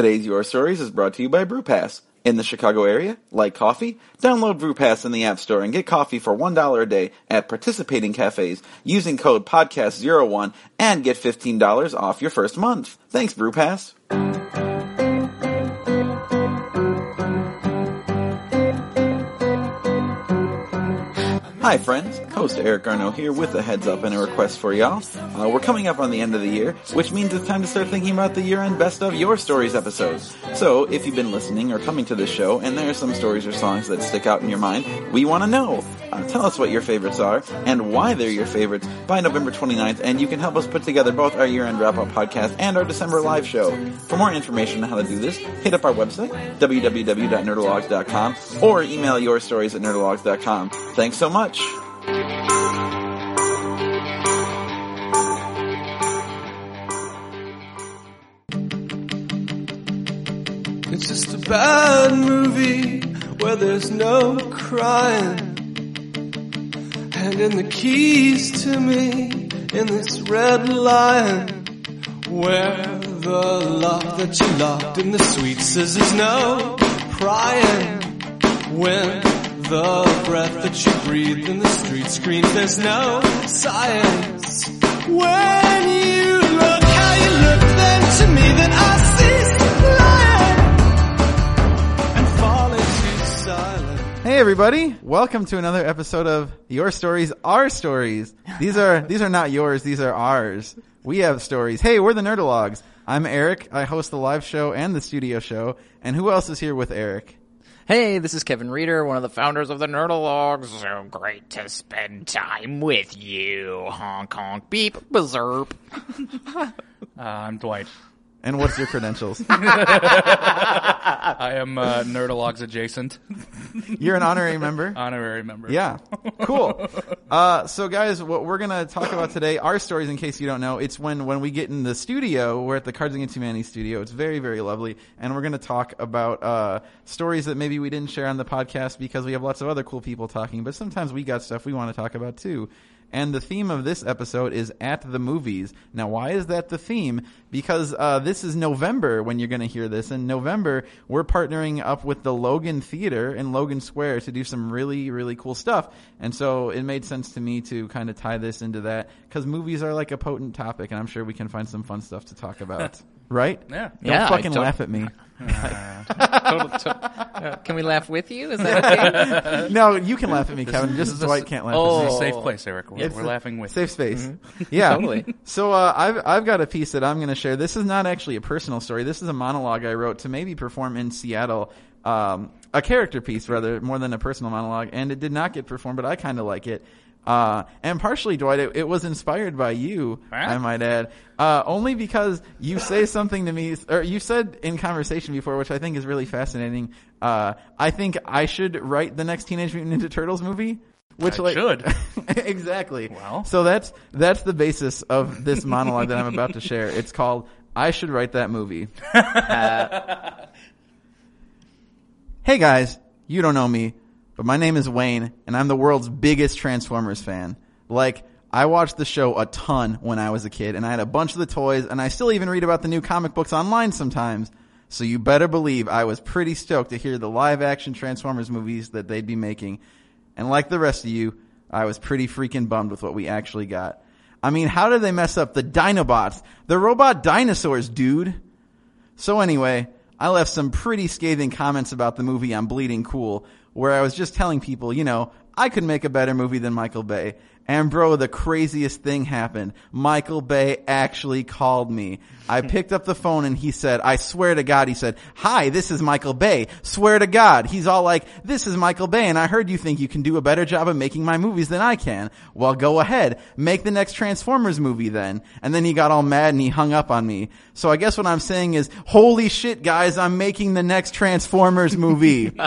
Today's Your Stories is brought to you by BrewPass. In the Chicago area, like coffee? Download BrewPass in the App Store and get coffee for $1 a day at participating cafes using code PODCAST01 and get $15 off your first month. Thanks, BrewPass. Hi friends, host Eric Arno here with a heads up and a request for y'all. Uh, we're coming up on the end of the year, which means it's time to start thinking about the year-end best of your stories episodes. So, if you've been listening or coming to this show and there are some stories or songs that stick out in your mind, we want to know. Uh, tell us what your favorites are and why they're your favorites by November 29th, and you can help us put together both our year-end wrap-up podcast and our December live show. For more information on how to do this, hit up our website, www.nerdologues.com, or email your stories at nerdologues.com. Thanks so much. It's just a bad movie where there's no crying. Handing the keys to me in this red lion. Where the lock that you locked in the sweet there's no prying. When the breath that you breathed in the street screams there's no science. When you look how you look then to me then I cease lying and fall into silence. Hey everybody, welcome to another episode of Your Stories, Our Stories. These are, these are not yours, these are ours. We have stories. Hey, we're the Nerdologues. I'm Eric, I host the live show and the studio show, and who else is here with Eric? Hey, this is Kevin Reeder, one of the founders of the Nerdologues. So great to spend time with you. Honk honk beep berserp. Uh, I'm Dwight. And what's your credentials? I am uh, Nerdologues adjacent, You're an honorary member? honorary member. Yeah. Cool. Uh, so guys, what we're gonna talk about today, our stories in case you don't know, it's when, when we get in the studio, we're at the Cards Against Humanity studio. It's very, very lovely. And we're gonna talk about, uh, stories that maybe we didn't share on the podcast because we have lots of other cool people talking, but sometimes we got stuff we want to talk about too. And the theme of this episode is at the movies. Now, why is that the theme? Because uh, this is November when you're going to hear this. In November, we're partnering up with the Logan Theater in Logan Square to do some really, really cool stuff. And so it made sense to me to kind of tie this into that because movies are like a potent topic, and I'm sure we can find some fun stuff to talk about. right? Yeah. Don't Yeah, fucking laugh at me. Total- to- uh, can we laugh with you? Is that okay? no, you can laugh at me, Kevin. Just is a Dwight can't laugh Oh. at me. This is a safe place, Eric. We're, It's we're a laughing with Safe space. Yeah. Totally. So uh, I've I've got a piece that I'm going to share. This is not actually a personal story. This is a monologue I wrote to maybe perform in Seattle. Um, a character piece rather more than a personal monologue, and it did not get performed, but I kind of like it. Uh, and partially, Dwight, it, it was inspired by you, Huh? I might add, uh, only because you say something to me, or you said in conversation before, which I think is really fascinating. Uh, I think I should write the next Teenage Mutant Ninja Turtles movie. Which I like, should. exactly. Well. so that's that's the basis of this monologue that I'm about to share. It's called "I Should Write That Movie." hey guys, you don't know me, but my name is Wayne, and I'm the world's biggest Transformers fan. Like. I watched the show a ton when I was a kid, and I had a bunch of the toys, and I still even read about the new comic books online sometimes. So you better believe I was pretty stoked to hear the live action Transformers movies that they'd be making. And like the rest of you, I was pretty freaking bummed with what we actually got. I mean, how did they mess up the Dinobots? The robot dinosaurs, dude. So anyway, I left some pretty scathing comments about the movie on Bleeding Cool, where I was just telling people, you know, I could make a better movie than Michael Bay. And bro, the craziest thing happened. Michael Bay actually called me. I picked up the phone and he said, I swear to God, he said, hi, this is Michael Bay. Swear to God. He's all like, this is Michael Bay and I heard you think you can do a better job of making my movies than I can. Well, go ahead. Make the next Transformers movie then. And then he got all mad and he hung up on me. So I guess what I'm saying is, holy shit guys, I'm making the next Transformers movie.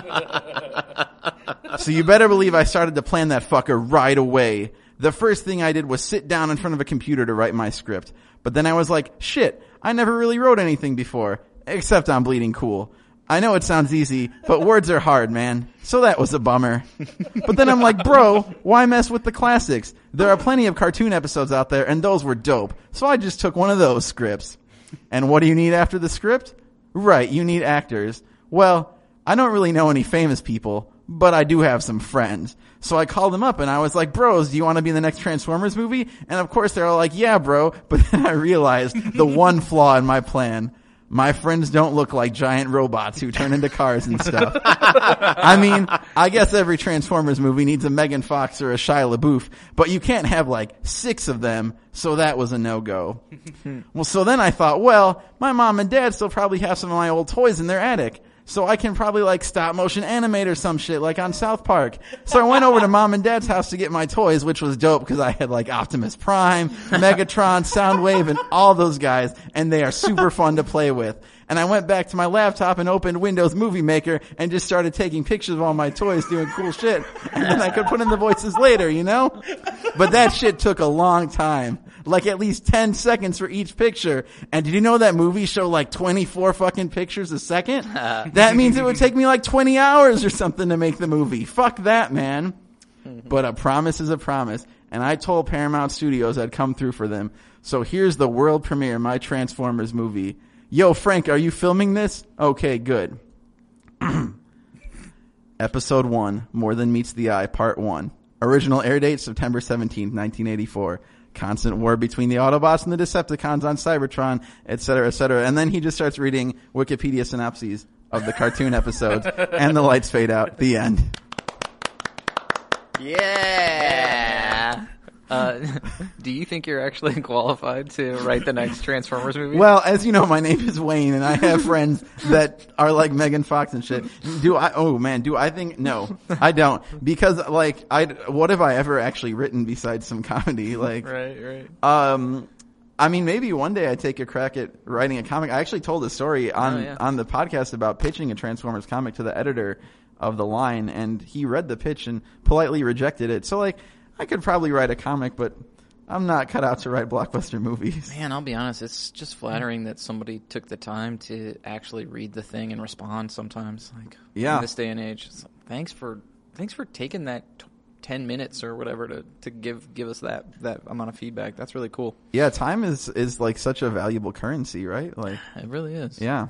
So you better believe I started to plan that fucker right away. The first thing I did was sit down in front of a computer to write my script. But then I was like, shit, I never really wrote anything before. Except on Bleeding Cool. I know it sounds easy, but words are hard, man. So that was a bummer. But then I'm like, bro, why mess with the classics? There are plenty of cartoon episodes out there and those were dope. So I just took one of those scripts. And what do you need after the script? Right, you need actors. Well, I don't really know any famous people, but I do have some friends. So I called them up and I was like, bros, do you want to be in the next Transformers movie? And of course they're all like, yeah, bro. But then I realized the one flaw in my plan. My friends don't look like giant robots who turn into cars and stuff. I mean, I guess every Transformers movie needs a Megan Fox or a Shia LaBeouf, but you can't have like six of them, so that was a no-go. well, so then I thought, well, my mom and dad still probably have some of my old toys in their attic. So I can probably like stop motion animate or some shit like on South Park. So I went over to mom and dad's house to get my toys, which was dope because I had like Optimus Prime, Megatron, Soundwave, and all those guys, and they are super fun to play with. And I went back to my laptop and opened Windows Movie Maker and just started taking pictures of all my toys doing cool shit. And then I could put in the voices later, you know? But that shit took a long time. Like at least 10 seconds for each picture. And did you know that movies show like 24 fucking pictures a second? Uh. that means it would take me like 20 hours or something to make the movie. Fuck that, man. But a promise is a promise. And I told Paramount Studios I'd come through for them. So here's the world premiere my Transformers movie. Yo, Frank, are you filming this? Okay, good. Episode 1, More Than Meets the Eye, Part 1. Original air date, September 17th, 1984. Constant war between the Autobots and the Decepticons on Cybertron, etc., etc. And then he just starts reading Wikipedia synopses of the cartoon episodes, and the lights fade out. The end. Yeah. Uh, do you think you're actually qualified to write the next Transformers movie? Well, as you know, my name is Wayne, and I have friends that are like Megan Fox and shit. Do I? Oh man, do I think? No, I don't, because like, I. What have I ever actually written besides some comedy? Like, right, right. um, I mean, maybe one day I take a crack at writing a comic. I actually told a story on Oh, yeah. on the podcast about pitching a Transformers comic to the editor of the line, and he read the pitch and politely rejected it. So like, I could probably write a comic, but I'm not cut out to write blockbuster movies. Man, I'll be honest. It's just flattering that somebody took the time to actually read the thing and respond. Sometimes, like Yeah. in this day and age. It's like, thanks for thanks for taking that t- ten minutes or whatever to, to give give us that that amount of feedback. That's really cool. Yeah, time is is like such a valuable currency, right? Like, It really is. yeah.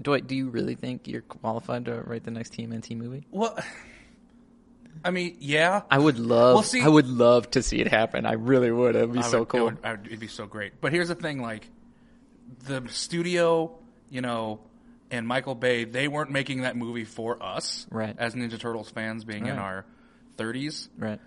Dwight, do you really think you're qualified to write the next TMNT movie? Well, I mean, yeah. I would love. Well, see- I would love to see it happen. I really would. It'd be I so would- cool. It would, would- it'd be so great. But here's the thing: like the studio, you know, and Michael Bay, they weren't making that movie for us, Right. As Ninja Turtles fans, being in our 30s, right.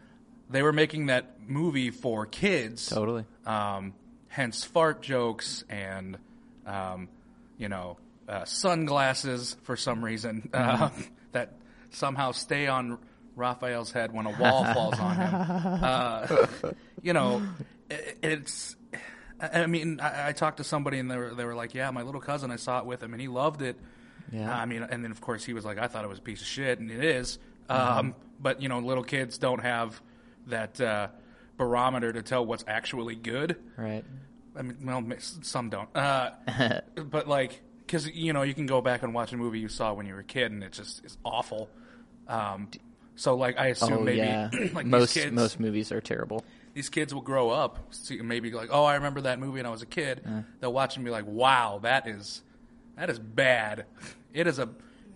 they were making that movie for kids, Totally. Um, hence fart jokes and, um, you know, uh, sunglasses for some reason uh, that somehow stay on Raphael's head when a wall falls on him. Uh, you know, it, it's. I mean, I, I talked to somebody and they were they were like, "Yeah, my little cousin, I saw it with him and he loved it." Yeah. I mean, and then of course he was like, "I thought it was a piece of shit," and it is. Mm-hmm. Um, but you know, little kids don't have that uh, barometer to tell what's actually good. Right. I mean, well, some don't. Uh, but like, because you know, you can go back and watch a movie you saw when you were a kid, and it just is awful. Um, so like, I assume Oh maybe yeah. like most kids, most movies are terrible. these kids will grow up, see, maybe like, oh, I remember that movie when I was a kid. They'll watch and be like, wow, that is that is bad. It is a,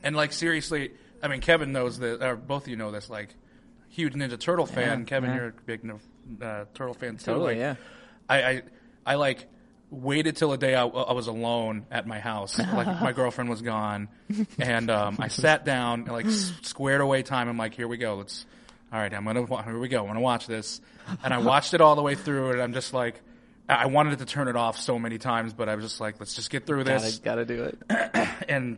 and like seriously, I mean, Kevin knows that, or both of you know this. Like, huge Ninja Turtle fan. Yeah, Kevin, yeah. you're a big uh, Turtle fan too. Totally, Like, yeah. I, I, I like waited till a day I, I was alone at my house, like my girlfriend was gone, and um, I sat down and like squared away time. I'm like, here we go. Let's. All right, I'm gonna. wa- Here we go. I'm gonna watch this, and I watched it all the way through, and I'm just like, I I wanted to turn it off so many times, but I was just like, let's just get through this Gotta gotta do it. and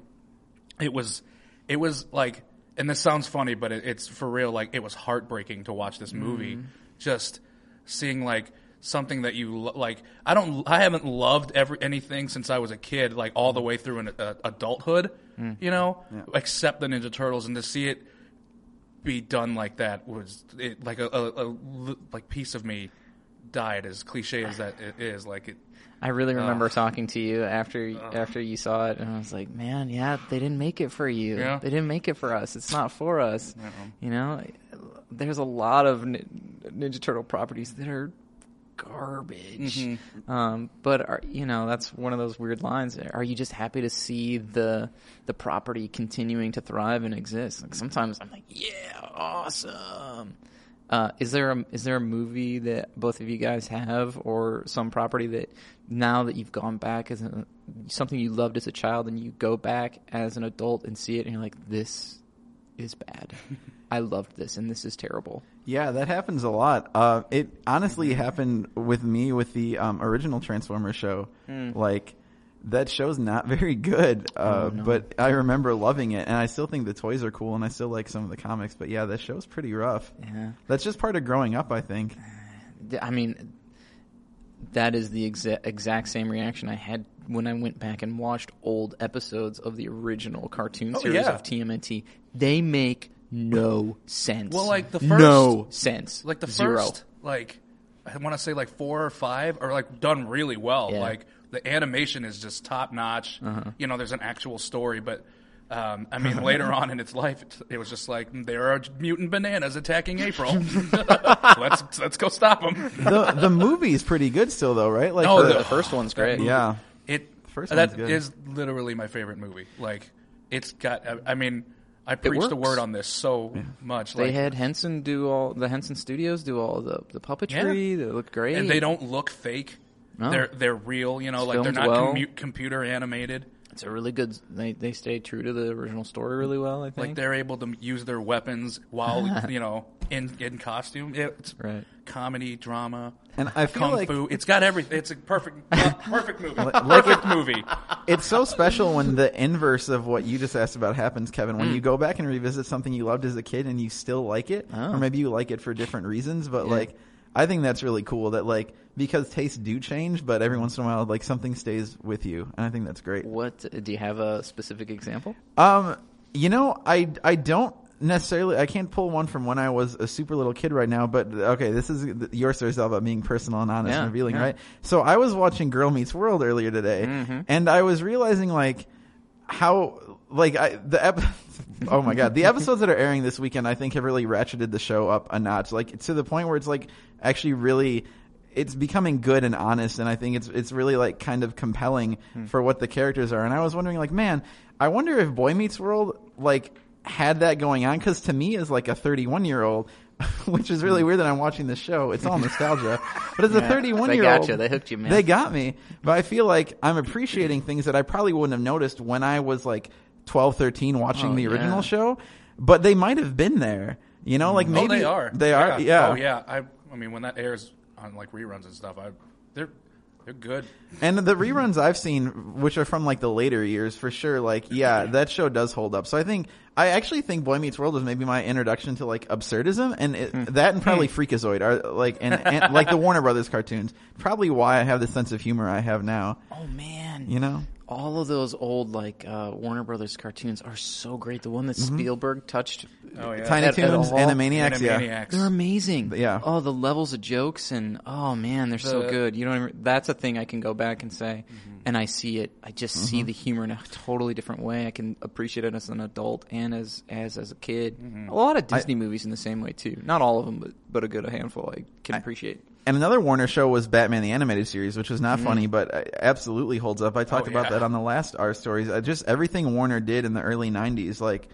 it was it was like and this sounds funny but it, it's for real like it was heartbreaking to watch this movie just seeing like something that you like i don't i haven't loved every anything since i was a kid like all the way through an uh, adulthood mm. you know except the ninja turtles and to see it be done like that was it, like a, a, a like piece of me died as cliche as that it is like it I really uh, remember talking to you after uh, after you saw it, and I was like, "Man, yeah, they didn't make it for you. Yeah. They didn't make it for us. It's not for us. You know, there's a lot of Ninja Turtle properties that are garbage. Mm-hmm. Um, but are, you know, that's one of those weird lines. Are you just happy to see the the property continuing to thrive and exist? Like sometimes I'm like, yeah, awesome. Uh, is there a is there a movie that both of you guys have, or some property that now that you've gone back as a, something you loved as a child, and you go back as an adult and see it, and you're like, this is bad. I loved this, and this is terrible. Yeah, that happens a lot. Uh, it honestly happened with me with the um, original Transformers show. Like that show's not very good, uh, but I remember loving it, and I still think the toys are cool, and I still like some of the comics. But yeah, that show's pretty rough. Yeah. That's just part of growing up, I think. I mean, that is the exa- exact same reaction I had when I went back and watched old episodes of the original cartoon Oh, series yeah. of TMNT. They make no sense. Well, like, the first, no sense, like the Zero. first like I want to say like four or five are like done really well. Yeah. Like the animation is just top notch. You know, there's an actual story, but um, I mean, later on in its life, it, it was just like there are mutant bananas attacking April. let's let's go stop them. the The movie's pretty good still, though, right? Like, Oh, the- The first one's great. yeah. It First that good. is literally my favorite movie. Like it's got. I, I mean, I preach the word on this so much. They like, had Henson do all the Henson Studios do all the the puppetry. They look great, and they don't look fake. No. They're they're real. You know, like they're not well. commu- computer animated. It's a really good. They they stay true to the original story really well. I think. Like they're able to use their weapons while you know in in costume. It's Right. comedy, drama, And I feel kung like fu. It's got everything. It's a perfect perfect movie. perfect movie. it's so special when the inverse of what you just asked about happens, Kevin. When hmm. you go back and revisit something you loved as a kid and you still like it, Oh. or maybe you like it for different reasons, but like, I think that's really cool that like, because tastes do change, but every once in a while, like something stays with you. And I think that's great. what do you have a specific example? Um, you know, I, I don't necessarily, I can't pull one from when I was a super little kid right now, but okay, this is, your story's all about being personal and honest Yeah, and revealing, yeah. right? So I was watching Girl Meets World earlier today, Mm-hmm. and I was realizing like, how, like, I, the ep- oh my god, the episodes that are airing this weekend, I think have really ratcheted the show up a notch, like, to the point where it's like, actually really, it's becoming good and honest, and I think it's it's really like kind of compelling Hmm. for what the characters are. And I was wondering, like, man, I wonder if Boy Meets World like had that going on because to me, as like a 31 year old, which is really weird that I'm watching this show. It's all nostalgia, but as a Hmm. Yeah, 31 they year got old, you. They hooked you, man. They got me, but I feel like I'm appreciating things that I probably wouldn't have noticed when I was like 12, 13 watching Oh, the original yeah. show. But they might have been there. You know, like maybe oh, they are. They are. Yeah. Oh yeah. I I mean, when that airs on like reruns and stuff, I they're they're good. And the reruns I've seen, which are from like the later years, for sure, like yeah, that show does hold up. So I think I actually think Boy Meets World was maybe my introduction to like absurdism, and it, Hmm. that and probably Freakazoid are like and, and like the Warner Brothers cartoons. Probably why I have the sense of humor I have now. Oh man, You know, all of those old like uh, Warner Brothers cartoons are so great. The one that mm-hmm. Spielberg touched, Oh yeah. Tiny At- at Toons, all. Animaniacs, yeah. They're amazing. Yeah. Oh, the levels of jokes and oh man, they're so good. You don't. Even, that's a thing I can go back and say, mm-hmm. and I see it. I just see mm-hmm. the humor in a totally different way. I can appreciate it as an adult and as as as a kid. A lot of Disney movies in the same way too. Not all of them, but but a good handful. I can appreciate. And another Warner show was Batman the Animated Series, which was not funny, but absolutely holds up. I talked Oh, about yeah. that on the last R stories. Uh, just everything Warner did in the early '90s, like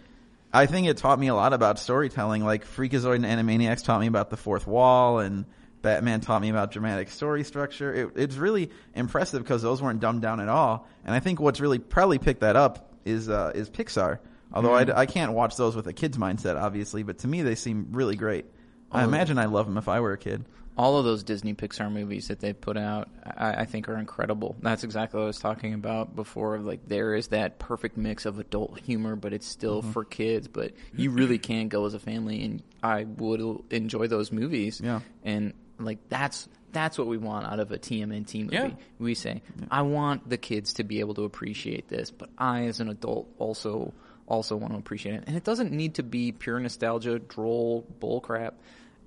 I think it taught me a lot about storytelling. Like Freakazoid and Animaniacs taught me about the fourth wall, and Batman taught me about dramatic story structure. It, it's really impressive because those weren't dumbed down at all. And I think what's really probably picked that up is uh, is Pixar. Although I, I can't watch those with a kid's mindset, obviously, but to me they seem really great. I imagine I love them if I were a kid. All of those Disney Pixar movies that they put out, I, I think are incredible. That's exactly what I was talking about before. of, Like there is that perfect mix of adult humor, but it's still Mm-hmm. for kids. But you really can go as a family, and I would enjoy those movies. Yeah. and like that's that's what we want out of a TMNT movie. Yeah. We say, I want the kids to be able to appreciate this, but I, as an adult, also also want to appreciate it. And it doesn't need to be pure nostalgia, droll bullcrap.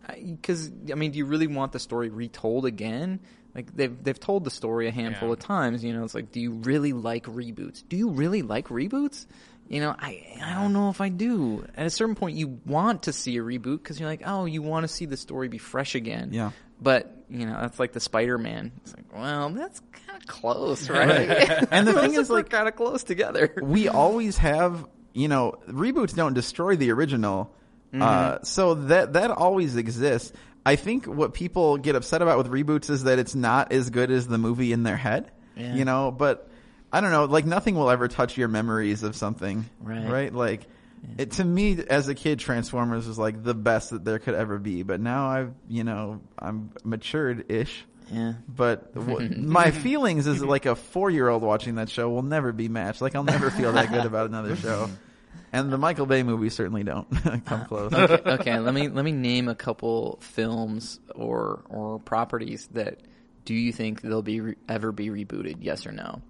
Because I mean, do you really want the story retold again? Like they've they've told the story a handful Yeah. of times. You know, it's like, do you really like reboots? Do you really like reboots? You know, I I don't know if I do. At a certain point, you want to see a reboot because you're like, oh, you want to see the story be fresh again. Yeah. But you know, that's like the Spider-Man. It's like, well, that's kind of close, right? And the thing is, like- kind of close together. we always have you know reboots don't destroy the original uh, so that that always exists i think what people get upset about with reboots is that it's not as good as the movie in their head Yeah. you know but i don't know like nothing will ever touch your memories of something Right. right like it, to me as a kid transformers was like the best that there could ever be but now i've you know i'm matured ish Yeah. but w- my feelings as like a four year old watching that show will never be matched. Like I'll never feel that good about another show. And the Michael Bay movies certainly don't come close. okay, let me let me name a couple films or or properties that do you think they'll be re- ever be rebooted? Yes or no?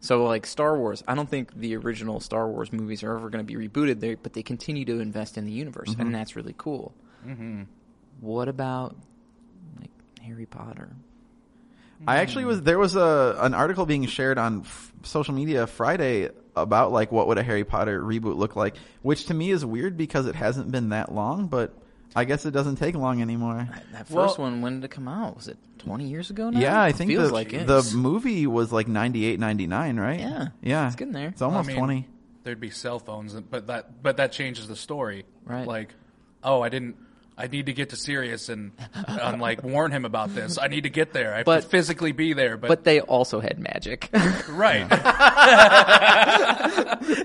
So like Star Wars, I don't think the original Star Wars movies are ever going to be rebooted there, but they continue to invest in the universe, and that's really cool. Mm-hmm. What about like Harry Potter? I actually was there was a an article being shared on f- social media Friday about like what would a Harry Potter reboot look like, which to me is weird because it hasn't been that long, but I guess it doesn't take long anymore. That first Well- one, when did it come out? Was it twenty years ago now? Yeah, I think feels the, like it. the movie was like 98, 99, right? Yeah, Yeah. it's getting there. It's almost I mean, 20. There'd be cell phones, but that but that changes the story. Right. Like, oh, I didn't. I need to get to Sirius and, and like warn him about this. I need to get there. I have But- to physically be there. But, but they also had magic. right,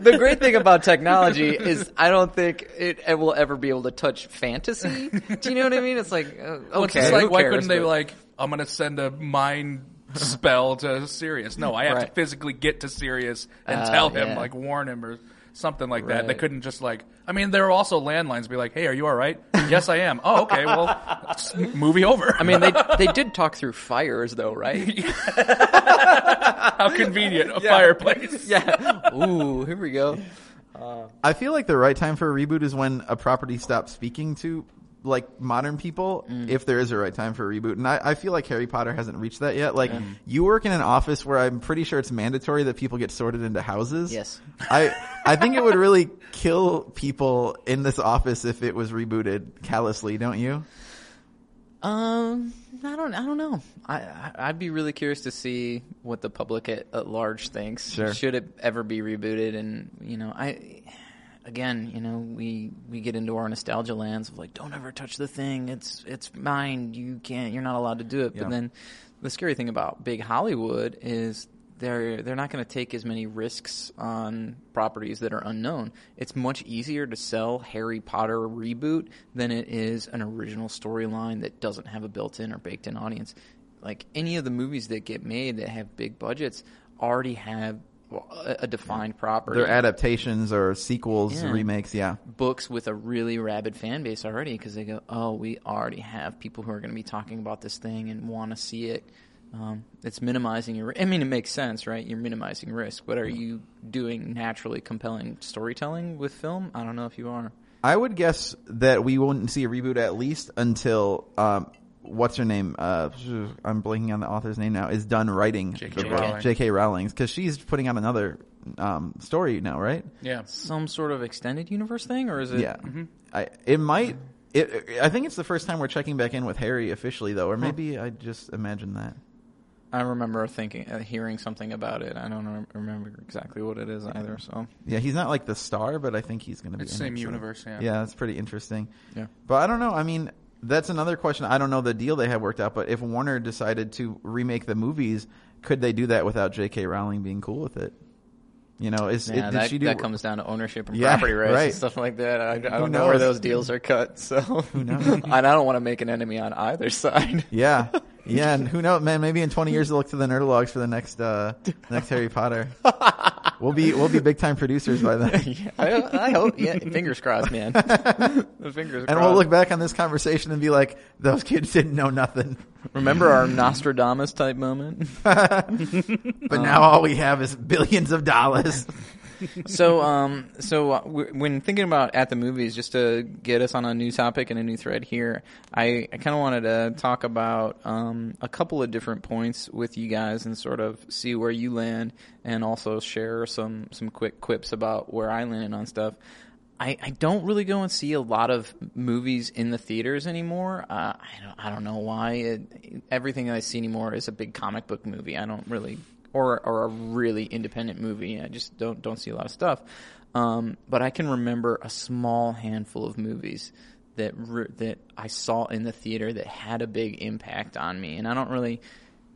the great thing about technology is I don't think it, it will ever be able to touch fantasy. Do you know what I mean? It's like uh, okay, Well, it's like why cares, couldn't they like? I'm gonna send a mind spell to Sirius. No, I have to physically get to Sirius and Uh, tell him, yeah. like warn him or something like that. They couldn't just like. I mean, there were also landlines. Be like, hey, are you all right? yes, I am. Oh, okay. Well, s- movie over. I mean, they they did talk through fires though, right? how convenient a fireplace. yeah. Ooh, here we go. I feel like the right time for a reboot is when a property stops speaking to like modern people, Mm. if there is a right time for a reboot. And I, I feel like Harry Potter hasn't reached that yet. Like you work in an office where I'm pretty sure it's mandatory that people get sorted into houses. Yes. I I think it would really kill people in this office if it was rebooted callously, don't you? Um, I don't, I don't know. I, I I'd be really curious to see what the public at, at large thinks. Sure. Should it ever be rebooted? And you know, I, again, you know, we we get into our nostalgia lands of like, don't ever touch the thing. It's it's mine. You can't. You're not allowed to do it. Yeah. But then, the scary thing about big Hollywood is. They're they're not going to take as many risks on properties that are unknown. It's much easier to sell Harry Potter reboot than it is an original storyline that doesn't have a built-in or baked-in audience. Like any of the movies that get made that have big budgets already have a, defined property. They're adaptations or sequels, Yeah. remakes, yeah. books with a really rabid fan base already because they go, oh, we already have people who are going to be talking about this thing and want to see it. Um, it's minimizing your. I mean, it makes sense, right? You're minimizing risk, but are you doing naturally compelling storytelling with film? I don't know if you are. I would guess that we wouldn't see a reboot at least until um, what's her name? Uh, I'm blanking on the author's name now. Is done writing J.K. the book. Rowling. J.K. Rowling's because she's putting out another um, story now, right? Yeah. Some sort of extended universe thing, or is it? Yeah, I it might. It, I think it's the first time we're checking back in with Harry officially, though, or maybe I just imagined that. I remember thinking, uh, hearing something about it. I don't remember exactly what it is either. So Yeah, he's not like the star, but I think he's going to be It's in same it, so- universe, yeah. yeah, that's pretty interesting. yeah. But I don't know. I mean, that's another question. I don't know the deal they have worked out, but if Warner decided to remake the movies, could they do that without J.K. Rowling being cool with it? You know, is Yeah, it, that, do? that comes down to ownership and Yeah, property rights right. and stuff like that. I, I don't know where those deals are cut. So who knows? and I don't want to make an enemy on either side. yeah, yeah, and who knows, man? Maybe in twenty years they'll look to the Nerdologues for the next uh, next Harry Potter. We'll be we'll be big time producers by then, yeah, I, I hope. Yeah, fingers crossed, man. fingers and we'll look back on this conversation and be like, those kids didn't know nothing. Remember our Nostradamus type moment? But now all we have is billions of dollars. So, um, so uh, when thinking about at the movies, just to get us on a new topic and a new thread here, I, I kind of wanted to talk about um, a couple of different points with you guys and sort of see where you land, and also share some some quick quips about where I landed on stuff. I, I don't really go and see a lot of movies in the theaters anymore. Uh, I don't I don't know why. It, everything I see anymore is a big comic book movie. I don't really or or a really independent movie. I just don't don't see a lot of stuff. Um, but I can remember a small handful of movies that re- that I saw in the theater that had a big impact on me, and I don't really.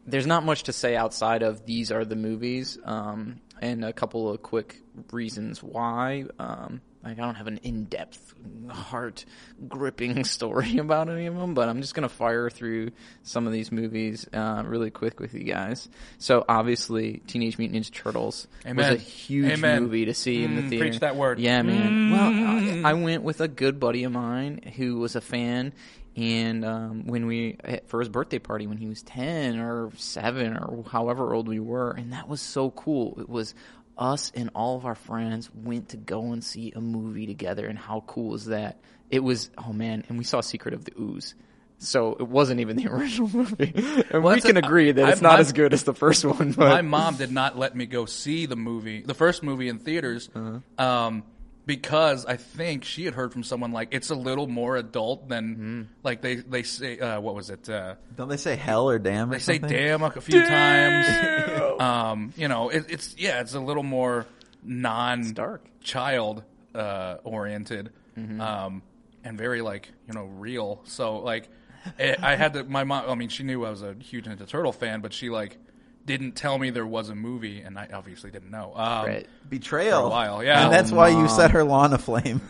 There's not much to say outside of these are the movies, um, and a couple of quick reasons why. Um, like I don't have an in-depth, heart-gripping story about any of them, but I'm just gonna fire through some of these movies uh, really quick with you guys. So obviously, Teenage Mutant Ninja Turtles Amen. was a huge Amen. movie to see in the Mm, theater. preach that word. Yeah, man. Well, I, I went with a good buddy of mine who was a fan, and um, when we for his birthday party when he was ten or seven or however old we were, and that was so cool. It was us and all of our friends went to go and see a movie together, and how cool is that? It was oh man, and we saw Secret of the Ooze. So it wasn't even the original movie, and we can a- agree that I- it's not I'm- as good as the first one. But my mom did not let me go see the movie, the first movie in theaters, Uh-huh. um, because I think she had heard from someone like it's a little more adult than Mm-hmm. like they they say uh, what was it? Uh, Don't they say hell or damn? Or they say something? damn a few times. Um, you know, it, it's yeah, it's a little more non dark. child uh, oriented, Mm-hmm. um, and very like you know real. So like, eh, I had to. My mom. I mean, she knew I was a huge Ninja Turtle fan, but she like didn't tell me there was a movie, and I obviously didn't know. Um, Right. Betrayal. For a while, yeah. And that's why you set her lawn aflame.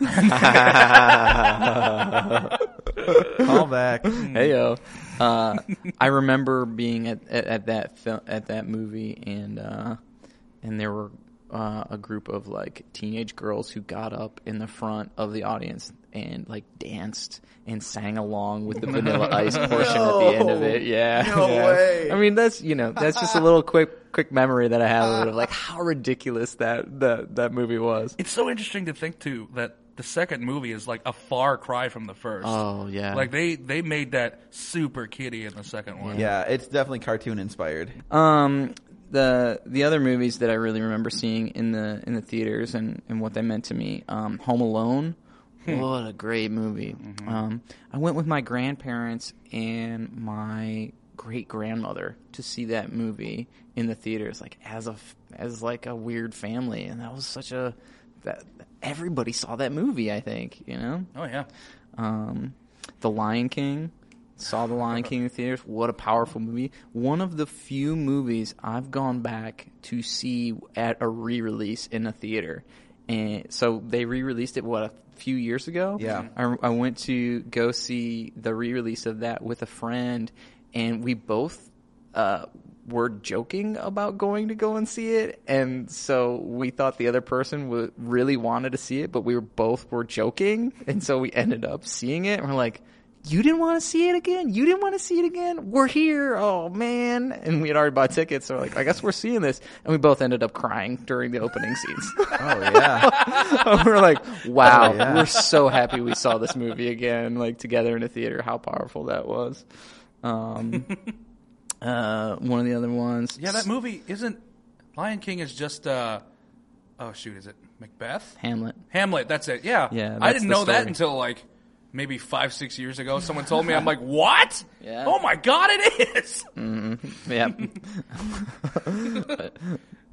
Call back. Hey yo, uh, I remember being at, at, at that fil- at that movie, and uh, and there were uh, a group of like teenage girls who got up in the front of the audience and like danced and sang along with the Vanilla Ice portion at the end of it. Yeah, No yeah. way. I mean, that's you know that's just a little quick quick memory that I have of it, of like how ridiculous that that that movie was. It's so interesting to think too that the second movie is like a far cry from the first. Oh yeah, Like they they made that super kitty in the second one. Yeah, it's definitely cartoon inspired. Um, the the other movies that I really remember seeing in the in the theaters and, and what they meant to me, um, Home Alone. What a great movie! Um, I went with my grandparents and my great grandmother to see that movie in the theaters, like as a as like a weird family, and that was such a that everybody saw that movie. I think you know Oh yeah. um, The Lion King. Saw The Lion King in the theaters. What a powerful movie. One of the few movies I've gone back to see at a re-release in a theater. And so they re-released it, what, a few years ago? Yeah. I, I went to go see the re-release of that with a friend and we both, uh, were joking about going to go and see it, and so we thought the other person w- really wanted to see it, but we were both were joking, and so we ended up seeing it. And we're like, "You didn't want to see it again? You didn't want to see it again? We're here! Oh man!" And we had already bought tickets, so we're like, "I guess we're seeing this." And we both ended up crying during the opening scenes. Oh yeah. we we're like, "Wow, Oh, yeah. we're so happy we saw this movie again, like together in a theater. How powerful that was." Um, uh, one of the other ones, Yeah, that movie isn't Lion King is just uh oh shoot, is it Macbeth? Hamlet. Hamlet, that's it. Yeah. Yeah, I didn't know that until like maybe five, six years ago. Someone told me, I'm like, what? Yeah. Oh my god, it is. Yeah.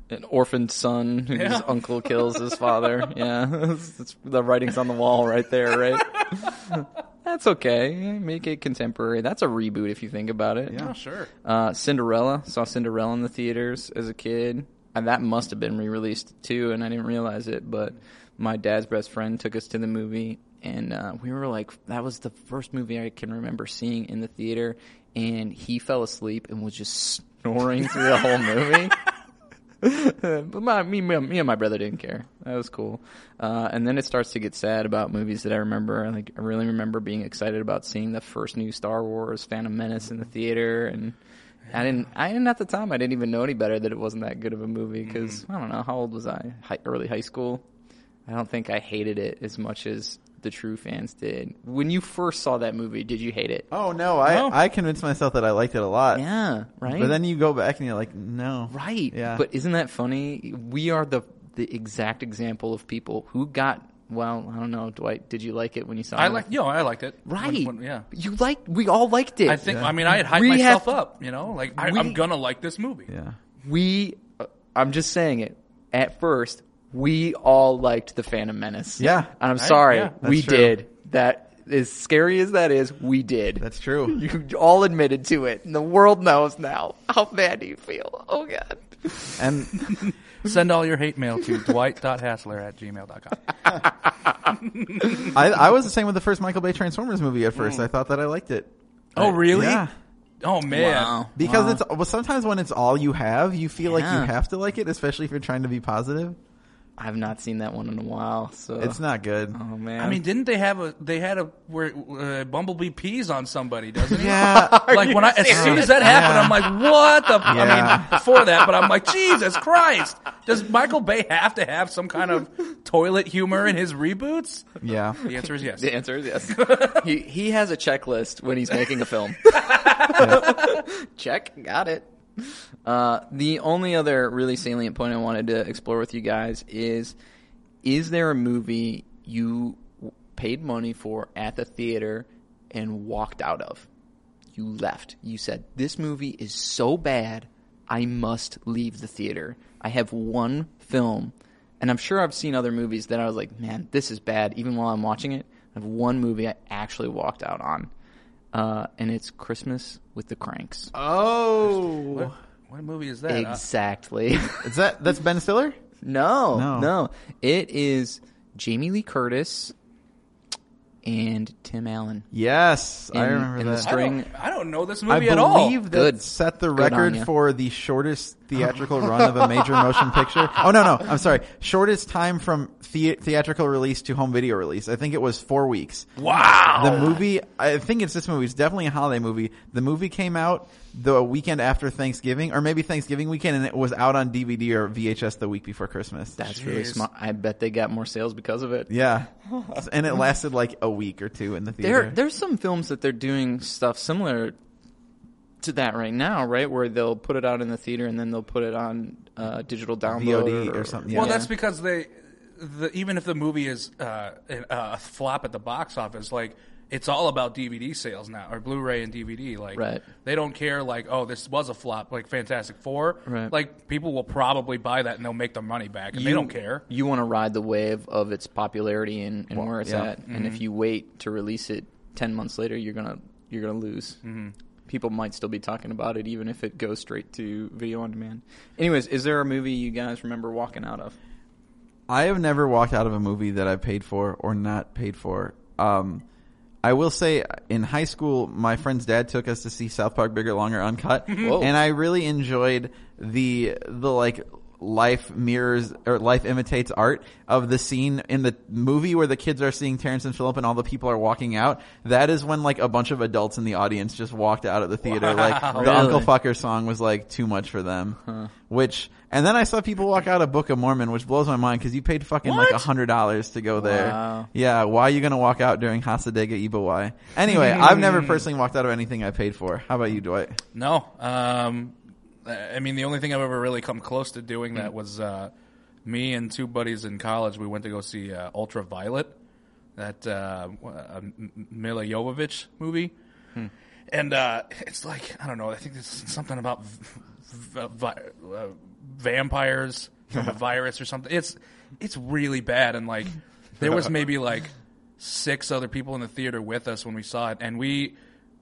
An orphaned son whose Yeah. uncle kills his father. Yeah. It's, it's- the writing's on the wall right there, right? That's okay. Make it contemporary. That's a reboot if you think about it. Yeah, sure. Uh, Cinderella. Saw Cinderella in the theaters as a kid. And that must have been re-released too, and I didn't realize it. But my dad's best friend took us to the movie, and uh, we were like, that was the first movie I can remember seeing in the theater. And he fell asleep and was just snoring through the whole movie. but my, me, me and my brother didn't care. That was cool. Uh, and then it starts to get sad about movies that I remember. I Like I really remember being excited about seeing the first new Star Wars, Phantom Menace, in the theater, and I didn't. I didn't at the time. I didn't even know any better that it wasn't that good of a movie because I don't know how old was I? High, early high school. I don't think I hated it as much as the true fans did. When you first saw that movie, did you hate it? Oh no, I No. I convinced myself that I liked it a lot. Yeah, right. But then you go back and you're like, no. Right. Yeah. But isn't that funny? We are the the exact example of people who got Well, I don't know, Dwight. Did you like it when you saw I it? I like, yo, I liked it. Right. when- yeah. You liked. We all liked it. I think. I mean, I had hyped We myself have- up. You know, like I, I'm gonna like this movie. Yeah. we. uh, I'm just saying it. At first, we all liked the Phantom Menace. Yeah. and I'm I- sorry, yeah, we true. did. That as scary as that is, we did. That's true. you all admitted to it, and the world knows now. How bad do you feel? Oh God. And Send all your hate mail to dwight.hassler at gmail.com. I, I was the same with the first Michael Bay Transformers movie at first. I mm. thought that I liked it. Oh, really? Yeah. Oh man. Wow. Because Wow. it's well, sometimes when it's all you have, you feel like Yeah. you have to like it, especially if you're trying to be positive. I've not seen that one in a while, so It's not good. Oh man. I mean, didn't they have a? They had a where uh, Bumblebee pees on somebody, doesn't he? Yeah. Like when I, as soon as that happened, I'm like, what the? f- I Yeah. mean, before that, but I'm like, Jesus Christ! Does Michael Bay have to have some kind of toilet humor in his reboots? yeah. The answer is yes. The answer is yes. he he has a checklist when he's making a film. Check, got it. Uh, the only other really salient point I wanted to explore with you guys is: Is there a movie you paid money for at the theater and walked out of? You left. You said this movie is so bad, I must leave the theater. I have one film, and I'm sure I've seen other movies that I was like, man, this is bad. Even while I'm watching it, I have one movie I actually walked out on, uh, and it's Christmas with the Cranks. Oh. What, what movie is that? Exactly. Is that that's Ben Stiller? no, No. no, It is Jamie Lee Curtis and Tim Allen. Yes, I remember in the that. I string- don't, I don't know this I movie at all. believe that Good. set the Good record for the shortest theatrical run of a major motion picture. Oh no, no, I'm sorry. Shortest time from the- theatrical release to home video release. I think it was four weeks. Wow. The movie, I think it's this movie. It's definitely a holiday movie. The movie came out the weekend after Thanksgiving, or maybe Thanksgiving weekend, and it was out on DVD or VHS the week before Christmas. That's really Jeez. smart. I bet they got more sales because of it. yeah, and it lasted like a week or two in the There, theater. there's some films that they're doing stuff similar to that right now, right? Where they'll put it out in the theater and then they'll put it on uh, digital download VOD or something, yeah. Well, that's because they, the, even if the movie is uh, a flop at the box office, like it's all about DVD sales now or Blu-ray and DVD. Like, Right. they don't care. Like, oh, this was a flop, like Fantastic Four. Right. Like, people will probably buy that and they'll make their money back, and they don't care. You want to ride the wave of its popularity and, and where it's yeah. at. And if you wait to release it ten months later, you're gonna you're gonna lose. Mm-hmm. People might still be talking about it, even if it goes straight to video on demand. Anyways, is there a movie you guys remember walking out of? I have never walked out of a movie that I paid for or not paid for. Um, I will say in high school, my friend's dad took us to see South Park Bigger, Longer, Uncut, and I really enjoyed the the like life mirrors or life imitates art of the scene in the movie where the kids are seeing Terrence and Phillip and all the people are walking out. That is when like a bunch of adults in the audience just walked out of the theater. Like the Really? Uncle Fucker song was like too much for them. Which and then I saw people walk out of Book of Mormon, which blows my mind because you paid fucking like a hundred dollars to go there. Wow. Yeah, why are you gonna walk out during Hasa Diga Eebowai? Anyway, I've never personally walked out of anything I paid for. How about you, Dwight? No. Um, I mean, the only thing I've ever really come close to doing that was uh, me and two buddies in college. We went to go see uh, Ultraviolet, that uh, uh, Milla Jovovich movie. And uh, it's like, I don't know, I think it's something about v- v- vi- uh, vampires from a virus or something. It's it's really bad. And like, there was maybe like six other people in the theater with us when we saw it, and we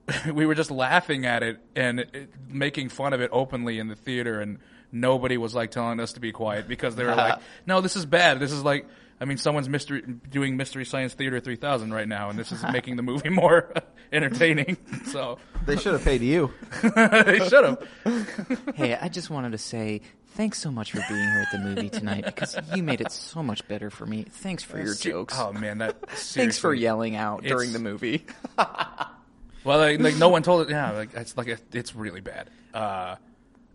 we were just laughing at it and it, it- making fun of it openly in the theater, and nobody was like telling us to be quiet because they were like, "No, this is bad. This is like." I mean, someone's mystery doing Mystery Science Theater 3000 right now, and this is making the movie more entertaining. So They should have paid you. they should have. Hey, I just wanted to say thanks so much for being here at the movie tonight because you made it so much better for me. Thanks for uh, your jokes. Oh man, that Thanks for yelling out during the movie. Well, like, like no one told it. Yeah, like it's like it's really bad. Uh,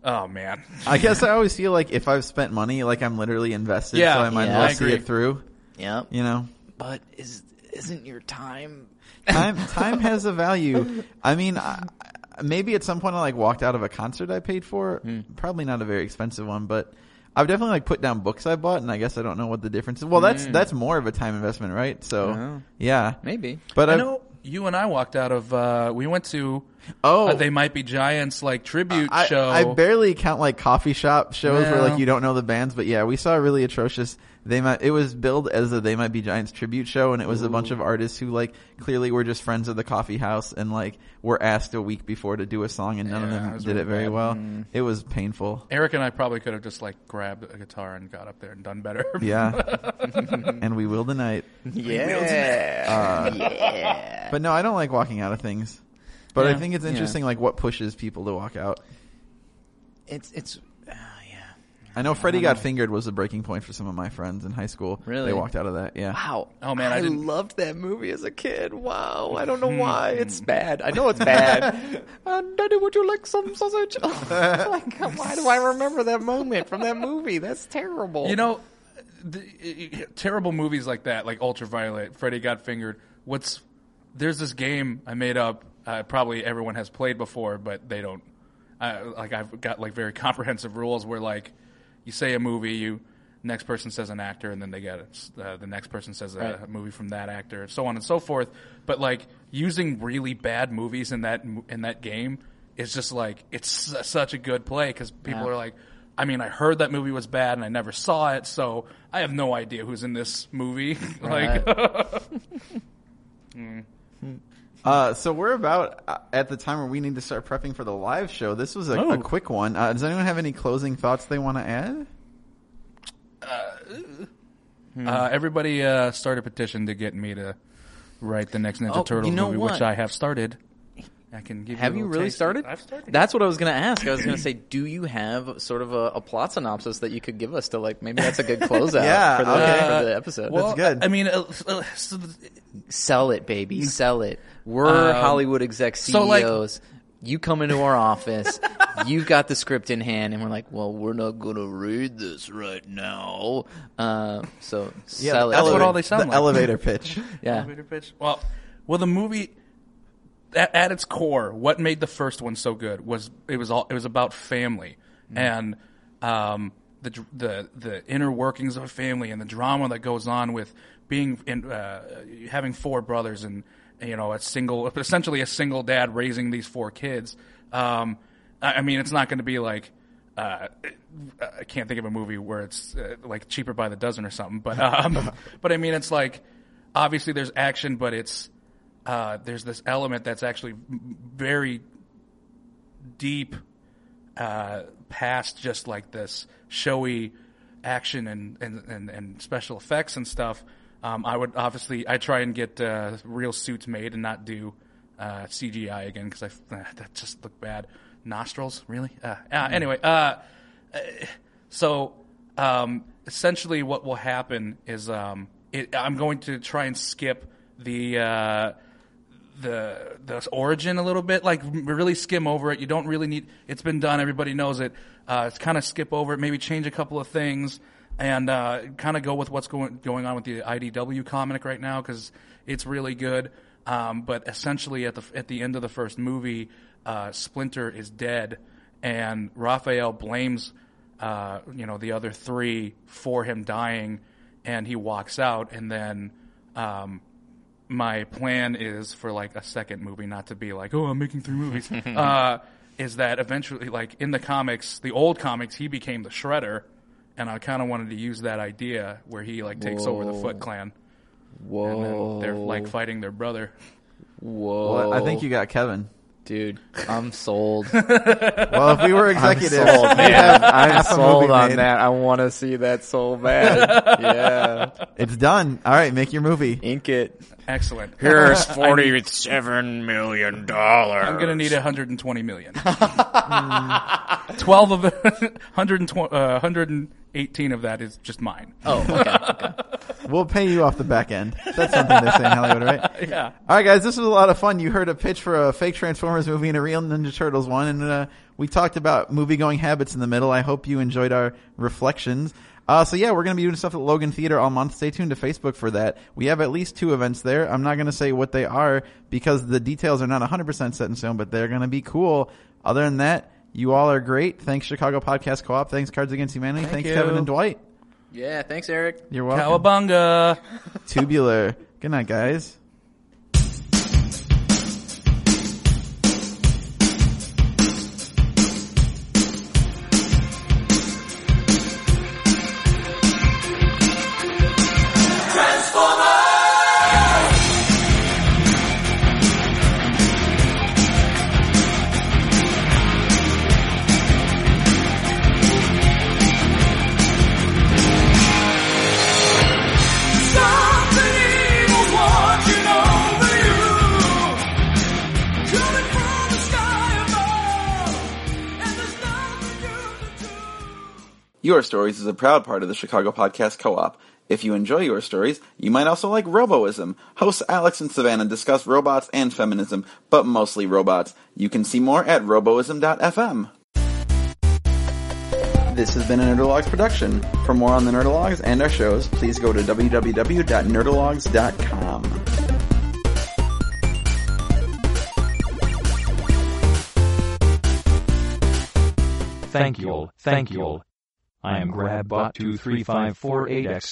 oh man. I guess I always feel like if I've spent money, like I'm literally invested, Yeah, so I might yeah. as well I see agree. it through. Yep. You know, But is isn't your time? time time has a value. I mean, I, maybe at some point I like walked out of a concert I paid for. Hmm. Probably not a very expensive one, but I've definitely like put down books I bought, and I guess I don't know what the difference is. Well, that's that's more of a time investment, right? So Oh. yeah, Maybe. But I I've- know you and I walked out of. Uh, we went to. Oh. uh, they might be giants like tribute I, show. I barely count like coffee shop shows where like you don't know the bands, but yeah, we saw a really atrocious. They might. It was billed as a They Might Be Giants tribute show, and it was a bunch of artists who like clearly were just friends of the coffee house, and like were asked a week before to do a song, and none of them it did really it very bad. well. It was painful. Eric and I probably could have just like grabbed a guitar and got up there and done better. Yeah, and we will tonight. Yeah. yeah. But no, I don't like walking out of things. But I think it's Yeah. interesting, like what pushes people to walk out. It's it's uh, yeah. I know Freddy got fingered was a breaking point for some of my friends in high school. Really? They walked out of that. Yeah. Wow. Oh, man, I I, didn't- loved that movie as a kid. Wow. I don't know why. It's bad. I know it's bad. uh, Daddy, would you like some sausage? like, why do I remember that moment from that movie? That's terrible. You know, the, terrible movies like that, like Ultraviolet, Freddy Got Fingered. What's there's this game I made up. Uh, probably everyone has played before, but they don't. Uh, like I've got like very comprehensive rules where like you say a movie, you next person says an actor, and then they get it. Uh, the next person says a, Right. a movie from that actor, and so on and so forth. But like using really bad movies in that in that game is just like it's such a good play because people Yeah. are like. I mean, I heard that movie was bad and I never saw it, so I have no idea who's in this movie. like, Uh, so we're about uh, at the time where we need to start prepping for the live show. This was a, Oh. a quick one. Uh, does anyone have any closing thoughts they want to add? uh, everybody uh, start a petition to get me to write the next Ninja Oh, Turtles you know movie, what? which I have started. I can give have you. a you really taste. started? I've started. That's what I was going to ask. I was going to say, do you have sort of a, a plot synopsis that you could give us to like maybe that's a good closeout Yeah, for, the, okay. for the episode. well, good. I mean, uh, uh, so the- Sell it, baby. Sell it. We're Um, Hollywood exec so, like- CEOs. you come into our office. You've got the script in hand, and we're like, "Well, we're not going to read this right now." Uh, so sell it. That's what all they sound the like. elevator pitch. Yeah. elevator pitch. Well, well, the movie at, at its core, what made the first one so good was it was all it was about family and um, the the the inner workings of a family and the drama that goes on with being in uh, having four brothers and you know a single essentially a single dad raising these four kids. Um, I, I mean, it's not going to be like. Uh, I can't think of a movie where it's uh, like cheaper by the dozen or something, but um, but I mean, it's like obviously there's action, but it's uh, there's this element that's actually very deep uh, past just like this showy action and, and, and, and special effects and stuff. Um, I would obviously I try and get uh, real suits made and not do uh, CGI again because I uh, that just look bad. Nostrils, really? Uh, uh, anyway, uh, so um, essentially, what will happen is um, it, I'm going to try and skip the uh, the the origin a little bit, like really skim over it. You don't really need. It's been done. Everybody knows it. Uh, it's kind of skip over it. Maybe change a couple of things and uh, kind of go with what's going going on with the IDW comic right now because it's really good. Um, but essentially, at the at the end of the first movie, uh, Splinter is dead, and Raphael blames uh, you know the other three for him dying, and he walks out, and then. Um, my plan is for like a second movie, not to be like, oh, I'm making three movies. uh, is that eventually, like in the comics, the old comics, he became the Shredder, and I kind of wanted to use that idea where he like takes over the Foot Clan, and Whoa. then they're like fighting their brother. Whoa. Well, I think you got Kevin. Dude. I'm sold. Well, if we were executives, sold, we'd man. have I'm sold on made. that. I want to see that so bad. yeah. It's done. All right, make your movie. Ink it. Excellent. Here's forty-seven million dollars. I'm gonna need 120 million. 12 of it, 120, uh, 118 of that is just mine. Oh, okay. okay. We'll pay you off the back end. That's something they say in Hollywood, right? Yeah. All right, guys, this was a lot of fun. You heard a pitch for a fake Transformers movie and a real Ninja Turtles one, and uh, we talked about movie going habits in the middle. I hope you enjoyed our reflections. Uh, so yeah, we're gonna be doing stuff at Logan Theatre all month. Stay tuned to Facebook for that. We have at least two events there. I'm not gonna say what they are because the details are not 100% set in stone, but they're gonna be cool. Other than that, You all are great. Thanks, Chicago Podcast Co-op. Thanks, Cards Against Humanity. Thank Thanks, you. Kevin and Dwight. Yeah, thanks, Eric. You're welcome. Cowabunga. Tubular. Good night, guys. Your Stories is a proud part of the Chicago Podcast Co-op. If you enjoy Your Stories, you might also like Roboism. Hosts Alex and Savannah discuss robots and feminism, but mostly robots. You can see more at roboism.fm. This has been a Nerdologues production. For more on the Nerdologues and our shows, please go to www.nerdologues.com. Thank you, all, thank you. I am GrabBot23548X.